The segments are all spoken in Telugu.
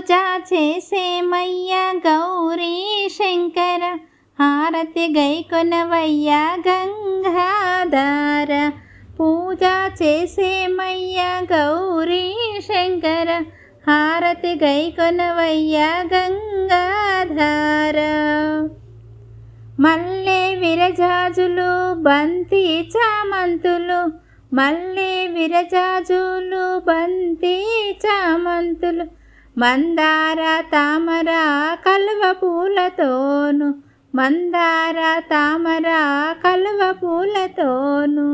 పూజ చేసేమయ్యా గౌరీ శంకర హారతి గైకొనవయ్యా గంగాధార. పూజ చేసేమయ్యా గౌరీ శంకర హారతి గైకొనవయ్యా గంగాధార. మల్లె విరజాజులు బంతి చామంతులు మల్లె విరజాజులు బంతి చామంతులు మందార తామర కలువ పూలతోను. మందార తామర కలువ పూలతోను.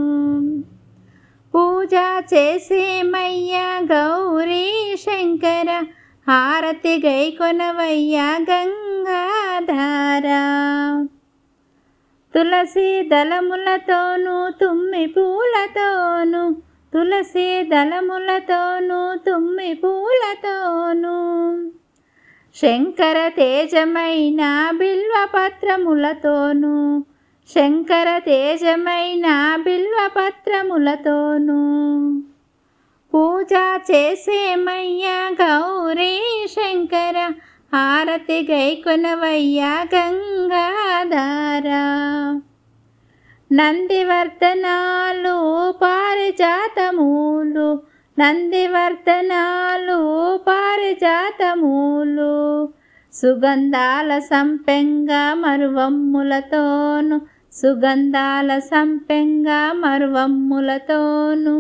పూజ చేసేమయ్యా గౌరీ శంకర హారతి గైకొనవయ్యా గంగాధార. తులసి దళములతోనూ తుమ్మి పూలతోనూ. తులసి దళములతోనూ తుమ్మి పూలతోనూ. శంకర తేజమైన బిల్వపత్రములతోనూ శంకర తేజమైన బిల్వపత్రములతోనూ పూజ చేసేమయ్యా గౌరీ శంకర హారతి గైకొనవయ్యా గంగాధార. నందివర్ధనాలు పారిజాతములు నందివర్ధనాలు పారిజాతములు. సుగంధాల సంపెంగ మరువమ్ములతోను సుగంధాల సంపెంగ మరువమ్ములతోను.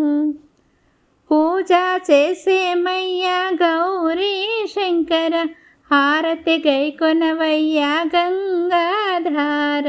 పూజ చేసేమయ్యా గౌరీ శంకర హారతి గైకొనవయ్యా గంగాధార.